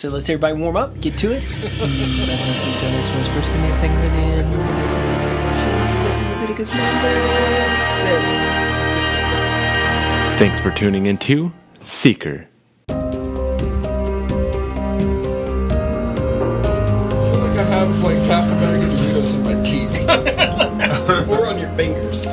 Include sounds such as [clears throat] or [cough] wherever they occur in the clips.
So let's everybody warm up, get to it. First, give me a. Leviticus numbers. There we go. Thanks for tuning into Seeker. I feel like I have like half a bag of Doritos in my teeth. [laughs] Or on your fingers.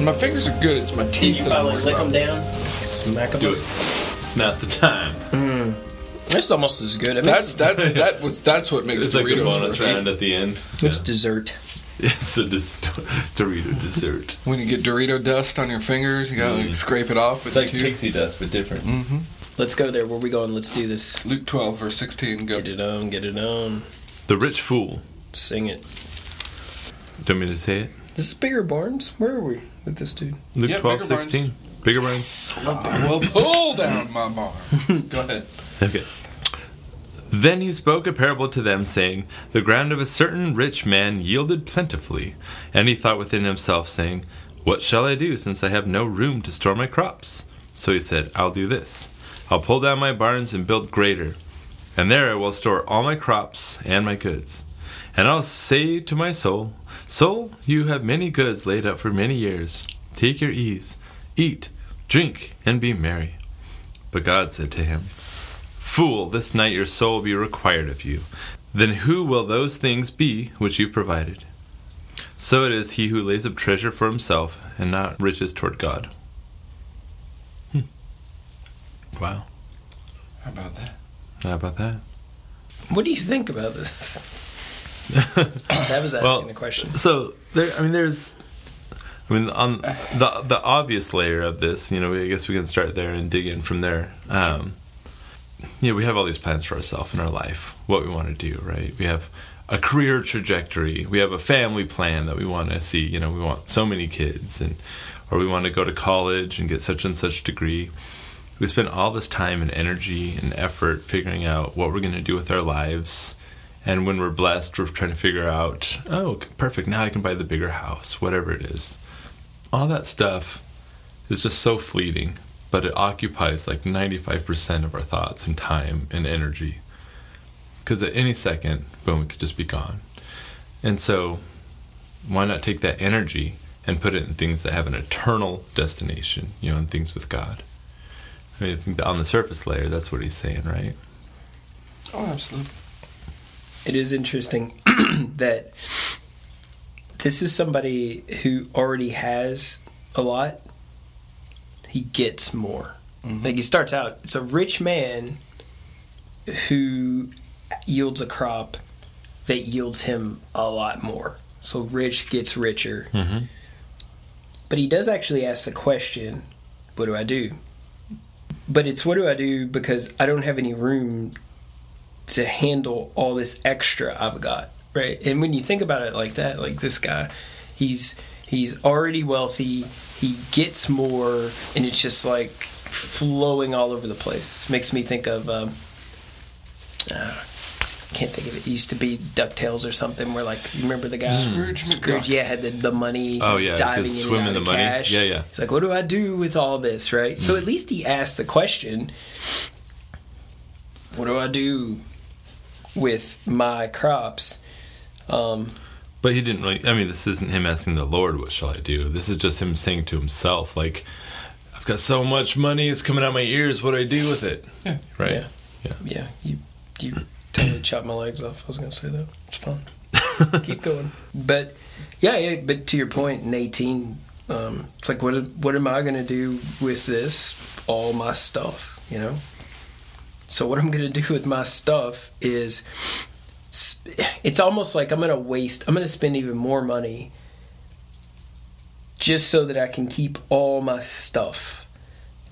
my fingers are good. It's my Did teeth. you that I'm finally worried lick them down? Smack them. Do it. Now's the time. [laughs] It's almost as good. I mean, That's that's [laughs] that was that's what makes It's like the Doritos bonus worth it. round at the end. it's dessert. [laughs] It's a dis- [laughs] Dorito dessert. When you get Dorito dust on your fingers, you gotta like, mm. scrape it off with It's like your tooth. pixie dust, but different. Mm-hmm. Let's go there. Where we going? Let's do this. Luke 12, verse 16. Go. Get it on. Get it on. The rich fool. Sing it. Do you want me to say it? This is Bigger Barnes. Where are we with this dude? Luke Yeah, 12, Bigger Barnes. 16. Bigger Barnes. I will pull down my bar. Go ahead. Okay. Then he spoke a parable to them, saying, The ground of a certain rich man yielded plentifully. And he thought within himself, saying, What shall I do, since I have no room to store my crops? So he said, I'll do this. I'll pull down my barns and build greater. And there I will store all my crops and my goods. And I'll say to my soul, Soul, you have many goods laid up for many years. Take your ease, eat, drink, and be merry. But God said to him, Fool, this night your soul will be required of you. Then who will those things be which you've provided? So it is he who lays up treasure for himself and not riches toward God. Hmm. Wow. How about that? How about that? What do you think about this? [laughs] that was asking Well, a question. So there, I mean, there's, I mean, on the the obvious layer of this, you know, I guess we can start there and dig in from there. Um, know, we have all these plans for ourselves in our life, what we want to do, right? We have a career trajectory, we have a family plan that we want to see. You know, we want so many kids, and or we want to go to college and get such and such degree. We spend all this time and energy and effort figuring out what we're going to do with our lives. And when we're blessed, we're trying to figure out, oh, perfect, now I can buy the bigger house, whatever it is. All that stuff is just so fleeting, but it occupies like 95% of our thoughts and time and energy. Because at any second, boom, it could just be gone. And so, why not take that energy and put it in things that have an eternal destination, you know, in things with God? I mean, I think on the surface layer, that's what he's saying, right? Oh, absolutely. It is interesting [clears throat] that this is somebody who already has a lot. He gets more. Like he starts out, it's a rich man who yields a crop that yields him a lot more. So rich gets richer. Mm-hmm. But he does actually ask the question, what do I do? But it's what do I do because I don't have any room to handle all this extra I've got, right? And when you think about it like that, like this guy, he's he's already wealthy, he gets more, and it's just like flowing all over the place. Makes me think of um, uh, can't think of it. It used to be DuckTales or something where like you remember the guy Scrooge Scrooge, McDuck. yeah, had the, the money. He Oh, was yeah, he diving could in swim and out in the of money. cash. Yeah, yeah. He's like, what do I do with all this, right? So at least he asked the question, what do I do with my crops? Um, But he didn't really. I mean, this isn't him asking the Lord, "What shall I do?" This is just him saying to himself, like, "I've got so much money; it's coming out my ears. What do I do with it?" Yeah. Right. Yeah. Yeah. yeah, you you totally chopped my legs off. I was gonna say that. It's fun. [laughs] Keep going. But yeah, yeah, but to your point, in eighteen, um, it's like, what what am I gonna do with this? All my stuff, you know. So what I'm gonna do with my stuff is, it's almost like I'm gonna waste. I'm gonna spend even more money just so that I can keep all my stuff.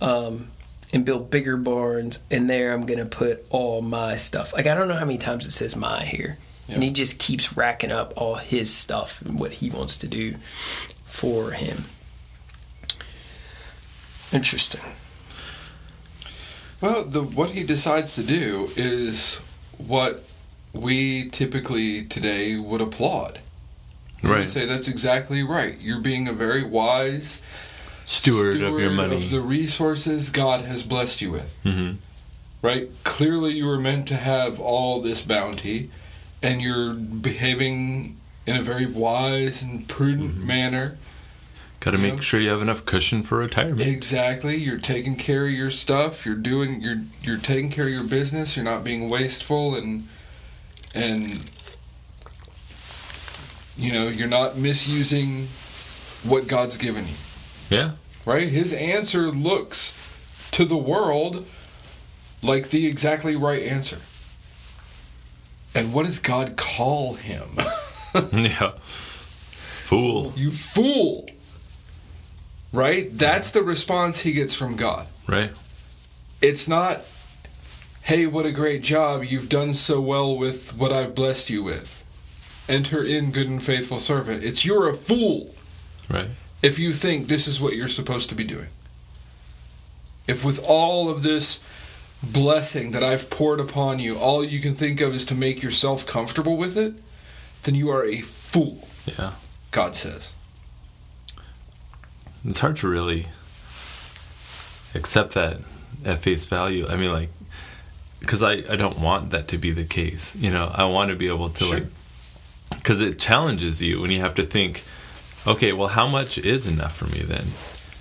Um, and build bigger barns, and there I'm gonna put all my stuff. Like I don't know how many times it says "my" here, and he just keeps racking up all his stuff and what he wants to do for him. Interesting. Well, the what he decides to do is what we typically today would applaud. Would Right. say that's exactly right. You're being a very wise Steward, of your money. of the resources God has blessed you with. hmm right? Clearly, you were meant to have all this bounty, and you're behaving in a very wise and prudent manner. Got to make know? sure you have enough cushion for retirement. Exactly. You're taking care of your stuff. You're doing. You're you're taking care of your business. You're not being wasteful and and you know you're not misusing what God's given you. yeah. Right. His answer looks to the world like the exactly right answer. And what does God call him? [laughs] yeah. Fool. you fool. Right? That's the response he gets from God. Right. it's not hey what a great job. You've done so well with what i've blessed you with. Enter in good and faithful servant. It's you're a fool. Right. if you think this is what you're supposed to be doing. If with all of this blessing that i've poured upon you all you can think of is to make yourself comfortable with it then you are a fool. Yeah. god says. It's hard to really accept that at face value. I mean, like, because I, I don't want that to be the case. You know, I want to be able to, Sure. like, because it challenges you when you have to think, okay, well, how much is enough for me then?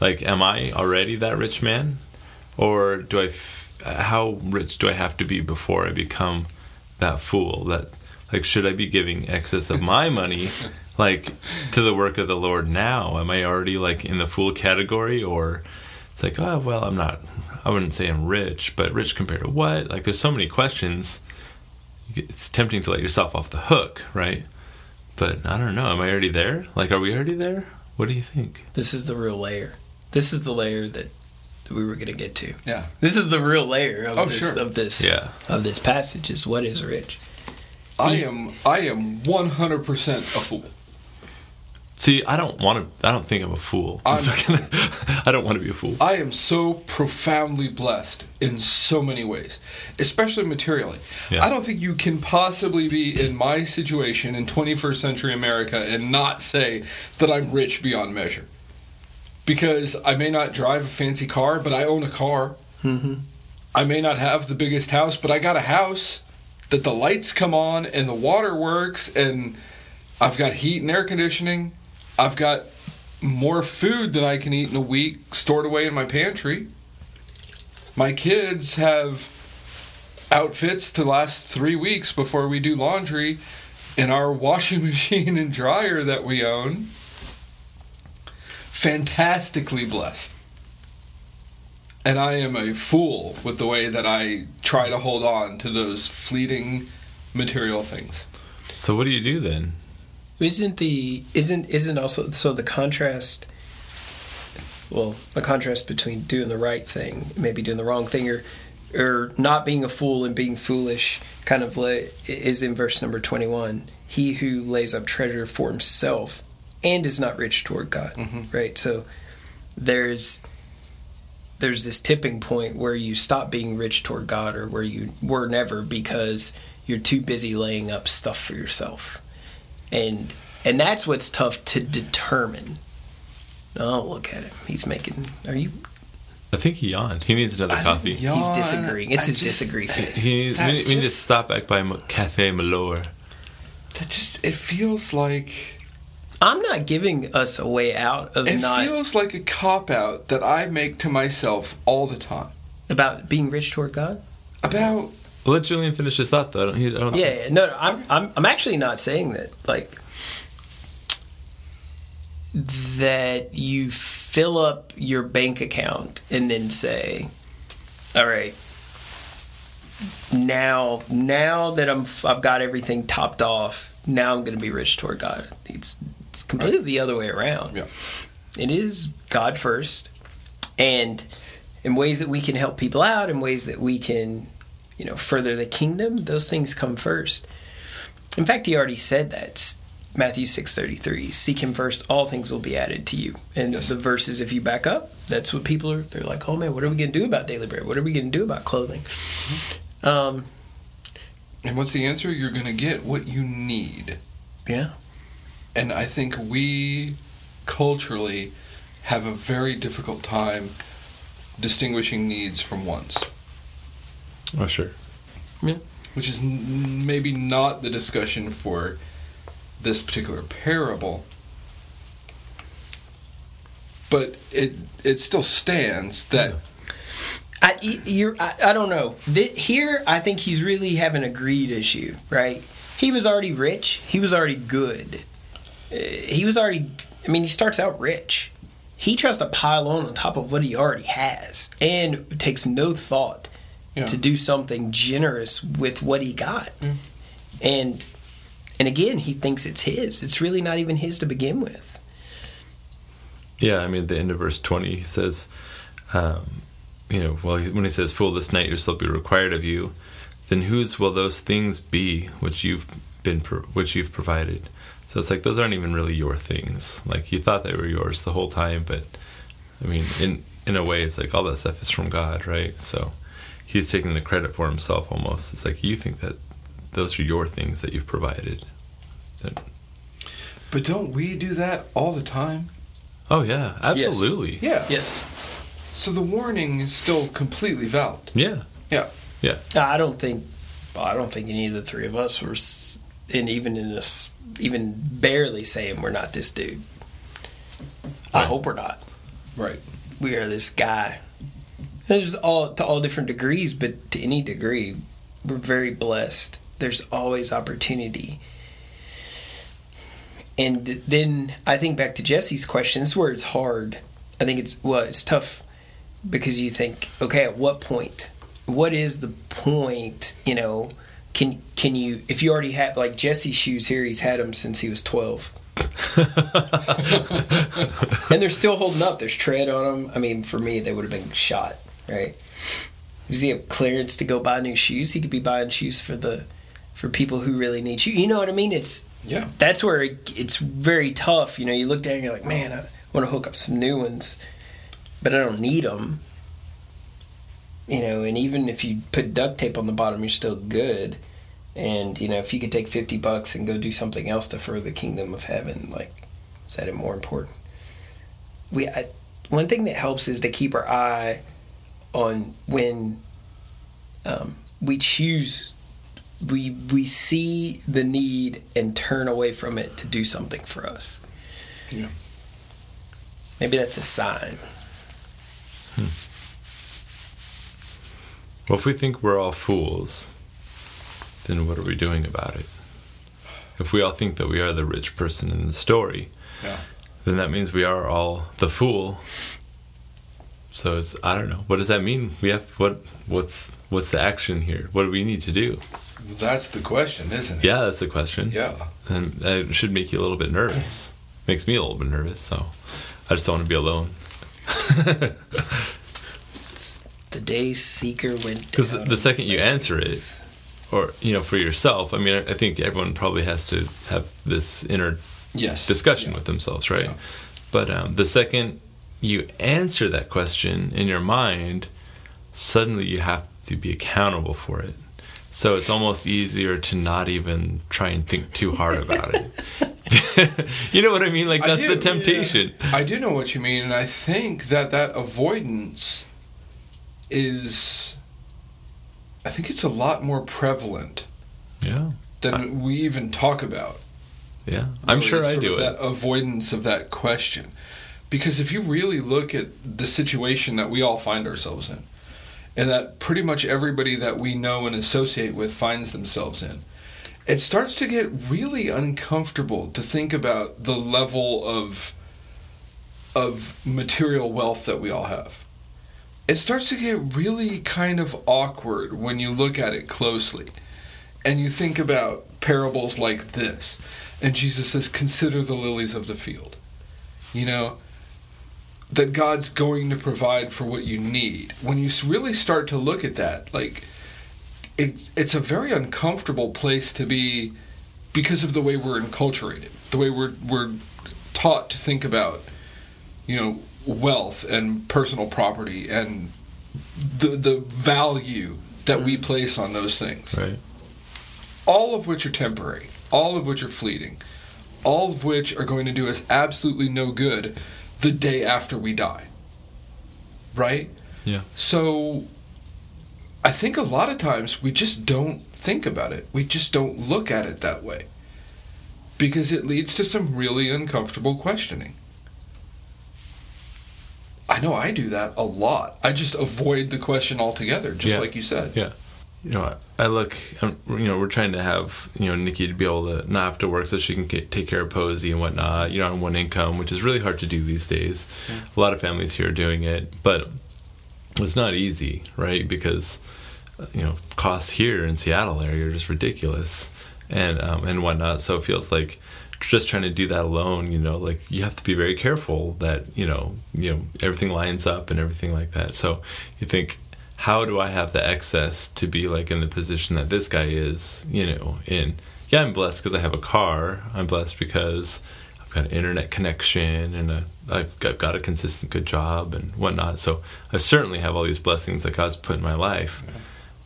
Like, am I already that rich man? Or do I, f- how rich do I have to be before I become that fool? That, like, should I be giving excess of my [laughs] money, like, to the work of the Lord now? Am I already, like, in the fool category? Or it's like, oh, well, I'm not, I wouldn't say I'm rich, but rich compared to what? Like, there's so many questions. It's tempting to let yourself off the hook, right? But I don't know. Am I already there? Like, are we already there? What do you think? This is the real layer. This is the layer that, that we were going to get to. yeah This is the real layer of Oh, this sure. of this Yeah. of this passage is what is rich. i am i am 100% a fool See, I don't want to. I don't think I'm a fool. I'm- So [laughs] can I, I don't want to be a fool. I am so profoundly blessed in so many ways, especially materially. Yeah. I don't think you can possibly be in my situation in 21st century America and not say that I'm rich beyond measure. Because I may not drive a fancy car, but I own a car. Mm-hmm. I may not have the biggest house, but I got a house that the lights come on and the water works and I've got heat and air conditioning. I've got more food than I can eat in a week stored away in my pantry. My kids have outfits to last three weeks before we do laundry in our [laughs] washing machine and dryer that we own. Fantastically blessed. And I am a fool with the way that I try to hold on to those fleeting material things. So what do you do then? Isn't the isn't isn't also so the contrast? Well, the contrast between doing the right thing, maybe doing the wrong thing, or or not being a fool and being foolish, kind of lay, is in verse number twenty one. He who lays up treasure for himself and is not rich toward God. Mhm. Right. So there's there's this tipping point where you stop being rich toward God, or where you were never because you're too busy laying up stuff for yourself and and that's what's tough to determine. Oh, look at him. He's making. Are you? I think he yawned. He needs another coffee. He's disagreeing. It's I his just- disagree face. He needs, we, need- we need to stop back by M- Cafe Malore. That just it feels like I'm not giving us a way out of it not feels like a cop out that I make to myself all the time about being rich toward God. about Well, let Julian finish his thought, though. I don't, I don't Yeah, yeah. no, no, I'm, I'm, I'm actually not saying that. Like that you fill up your bank account and then say, "All right, now, now that I'm, I've got everything topped off, now I'm going to be rich toward God." It's, it's completely the other way around. Yeah. It is God first, and in ways that we can help people out, in ways that we can, you know, further the kingdom. Those things come first. In fact, he already said that. Matthew six thirty three. Seek him first; all things will be added to you. And Yes. the verses, if you back up, that's what people are. They're like, "Oh man, what are we going to do about daily bread? What are we going to do about clothing?" Um, and what's the answer you're going to get what you need yeah, and I think we culturally have a very difficult time distinguishing needs from wants Oh, sure. Yeah. which is n- maybe not the discussion for this particular parable. But it it still stands that I you're, I, I don't know. Th- here, I think he's really having a greed issue, right? He was already rich. He was already good. Uh, he was already. I mean, he starts out rich. He tries to pile on on top of what he already has, and takes no thought Yeah. to do something generous with what he got. And and again, he thinks it's his. It's really not even his to begin with. Yeah, I mean, at the end of verse 20, he says, um, you know, well, when he says, Fool, this night your soul be required of you, then whose will those things be which you've been, pro- which you've provided? So it's like, those aren't even really your things. Like, you thought they were yours the whole time, but, I mean, in, in a way, it's like all that stuff is from God, right? So he's taking the credit for himself almost. It's like, you think that those are your things that you've provided. That, but don't we do that all the time? oh, yeah, absolutely. Yeah. Yes. So the warning is still completely valid. Yeah. Yeah. Yeah. I don't think I don't think any of the three of us were, s- and even in us, even barely saying we're not this dude. I hope we're not. Right. We are this guy. There's all to all different degrees, but to any degree, we're very blessed. There's always opportunity. And then I think back to Jesse's question. This is where it's hard. I think it's well, it's tough because you think, okay, at what point? What is the point? You know, can can you if you already have like Jesse's shoes here? He's had them since he was twelve, [laughs] and they're still holding up. There's tread on them. I mean, for me, they would have been shot. Right? Does he have clearance to go buy new shoes? He could be buying shoes for the for people who really need you. You know what I mean? It's Yeah. that's where it, it's very tough. You know, you look down and you're like, man, I want to hook up some new ones, but I don't need them. You know, and even if you put duct tape on the bottom, you're still good. And you know, if you could take fifty bucks and go do something else to further the kingdom of heaven, like, is that more important? We I, one thing that helps is to keep our eye on when um, we choose we we see the need and turn away from it to do something for us. Yeah. Maybe that's a sign. Well, if we think we're all fools, then what are we doing about it? If we all think that we are the rich person in the story, Yeah. then that means we are all the fool. So it's I don't know. What does that mean? We have what what's what's the action here? What do we need to do? That's the question, isn't it? Yeah, that's the question. Yeah. And that should make you a little bit nervous. [laughs] Makes me a little bit nervous, so I just don't want to be alone. [laughs] The day seeker went Because the second you answer it, or you know, for yourself, I mean, I I think everyone probably has to have this inner Yes. discussion Yeah. with themselves, right? Yeah. But um, the second you answer that question in your mind, suddenly you have to be accountable for it. So it's almost easier to not even try and think too hard about it. [laughs] you know what I mean? Like that's do, the temptation. I do know what you mean, and I think that that avoidance is. I think it's a lot more prevalent Yeah, than we even talk about. yeah. I'm sure I do it. That avoidance of that question, because if you really look at the situation that we all find ourselves in, and that pretty much everybody that we know and associate with finds themselves in, it starts to get really uncomfortable to think about the level of of material wealth that we all have. It starts to get really kind of awkward when you look at it closely and you think about parables like this. And Jesus says, Consider the lilies of the field. You know, that God's going to provide for what you need. When you really start to look at that, like, it's, it's a very uncomfortable place to be because of the way we're enculturated, the way we're, we're taught to think about, you know, wealth and personal property and the, the value that we mm-hmm. place on those things Right. all of which are temporary, all of which are fleeting, all of which are going to do us absolutely no good the day after we die. Right? Yeah. So I think a lot of times we just don't think about it. We just don't look at it that way. Because it leads to some really uncomfortable questioning. I know I do that a lot. I just avoid the question altogether, just Yeah. like you said. Yeah. You know, I look, um, you know, we're trying to have, you know, Nikki to be able to not have to work so she can get, take care of Posey and whatnot, you know, on one income, which is really hard to do these days. A lot of families here are doing it, but it's not easy, right? Because, you know, costs here in Seattle area are just ridiculous and, um, and whatnot. So it feels like just trying to do that alone, you know, like you have to be very careful that, you know, you know, everything lines up and everything like that. So you think, how do I have the excess to be like in the position that this guy is, you know, in? Yeah, I'm blessed because I have a car. I'm blessed because I've got an internet connection and I've, I've got a consistent good job and whatnot. So I certainly have all these blessings that God's put in my life.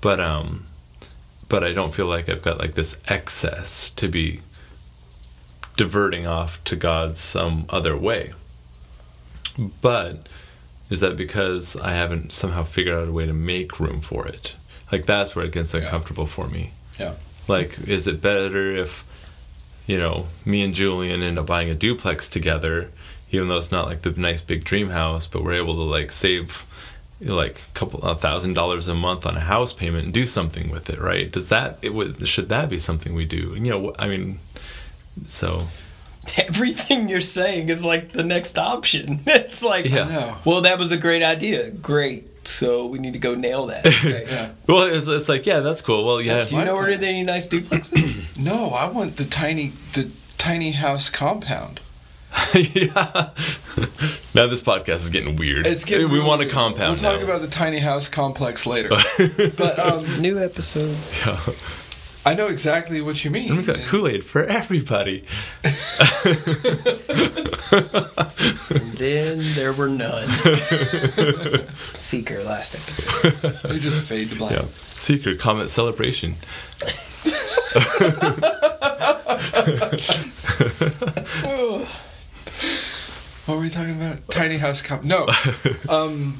But, um, but I don't feel like I've got like this excess to be diverting off to God some other way. But is that because I haven't somehow figured out a way to make room for it? Like that's where it gets uncomfortable for me. Yeah. Like, is it better if, you know, me and Julian end up buying a duplex together, even though it's not like the nice big dream house, but we're able to like save like a couple a thousand dollars a month on a house payment and do something with it, right? Does that it would should that be something we do? You know, I mean, so [laughs] Everything you're saying is like the next option. [laughs] It's like, Yeah. Well, that was a great idea. Great. So we need to go nail that. [laughs] Right. Yeah. well, it's, it's like yeah, that's cool. Well, yeah, Do you know where any nice duplexes? [clears throat] No, I want the tiny the tiny house compound. yeah. now this podcast is getting weird. It's getting we really want a compound. We'll talk now. about the tiny house complex later. but um, New episode. Yeah. I know exactly what you mean. We've got Kool Aid for everybody. [laughs] And then there were none. [laughs] Seeker last episode. They just fade to black. Yeah. Secret comment celebration. [laughs] What were we talking about? Tiny house comp. No. um.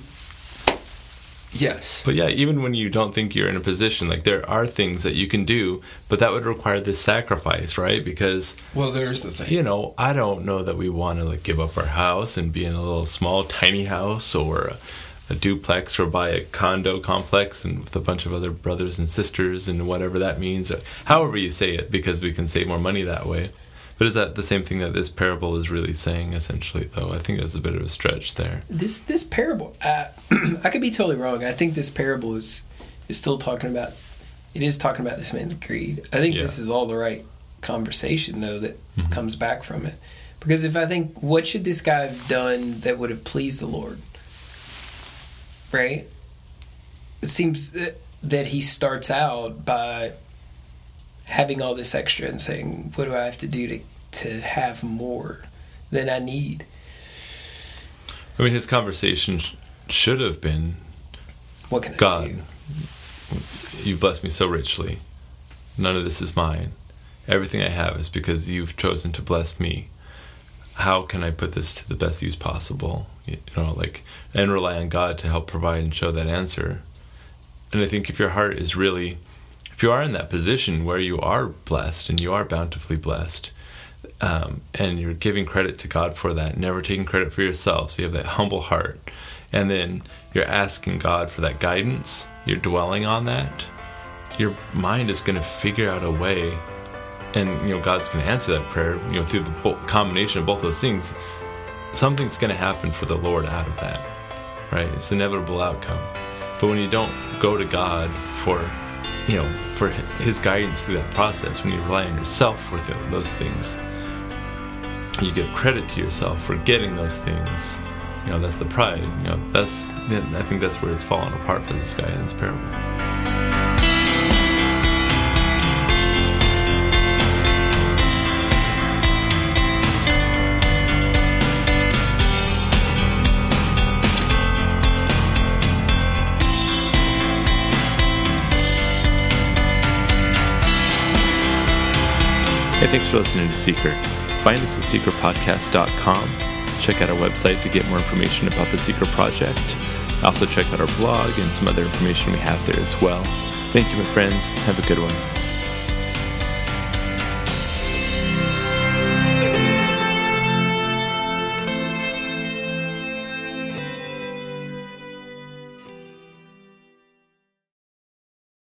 Yes. But yeah, even when you don't think you're in a position, like there are things that you can do, but that would require this sacrifice, right? Because Well, there's the thing. you know, I don't know that we want to like give up our house and be in a little small tiny house or a, a duplex or buy a condo complex and with a bunch of other brothers and sisters and whatever that means, or however you say it, because we can save more money that way. But is that the same thing that this parable is really saying essentially though? I think that's a bit of a stretch there. This this parable, uh, [clears throat] I could be totally wrong. I think this parable is is still talking about. It is talking about this man's greed. I think Yeah. this is all the right conversation though that Mhm. comes back from it. Because if I think, what should this guy have done that would have pleased the Lord? Right. It seems that- that he starts out by having all this extra and saying, "What do I have to do to to have more than I need?" I mean, his conversation sh- should have been What can I God, do? you blessed me so richly. None of this is mine. Everything I have is because you've chosen to bless me. How can I put this to the best use possible? You know, like, and rely on God to help provide and show that answer. And I think if your heart is really, if you are in that position where you are blessed and you are bountifully blessed, um, and you're giving credit to God for that, never taking credit for yourself, so you have that humble heart, and then you're asking God for that guidance, you're dwelling on that, your mind is going to figure out a way, and you know God's going to answer that prayer, you know, through the combination of both those things. Something's going to happen for the Lord out of that, right? It's inevitable outcome. But when you don't go to God for, you know, for His guidance through that process, when you rely on yourself for th- those things, you give credit to yourself for getting those things. You know, that's the pride. You know, that's I think that's where it's fallen apart for this guy in this parable. Hey, thanks for listening to Seeker. Find us at seekerpodcast.com. Check out our website to get more information about the Seeker Project. Also, check out our blog and some other information we have there as well. Thank you, my friends. Have a good one.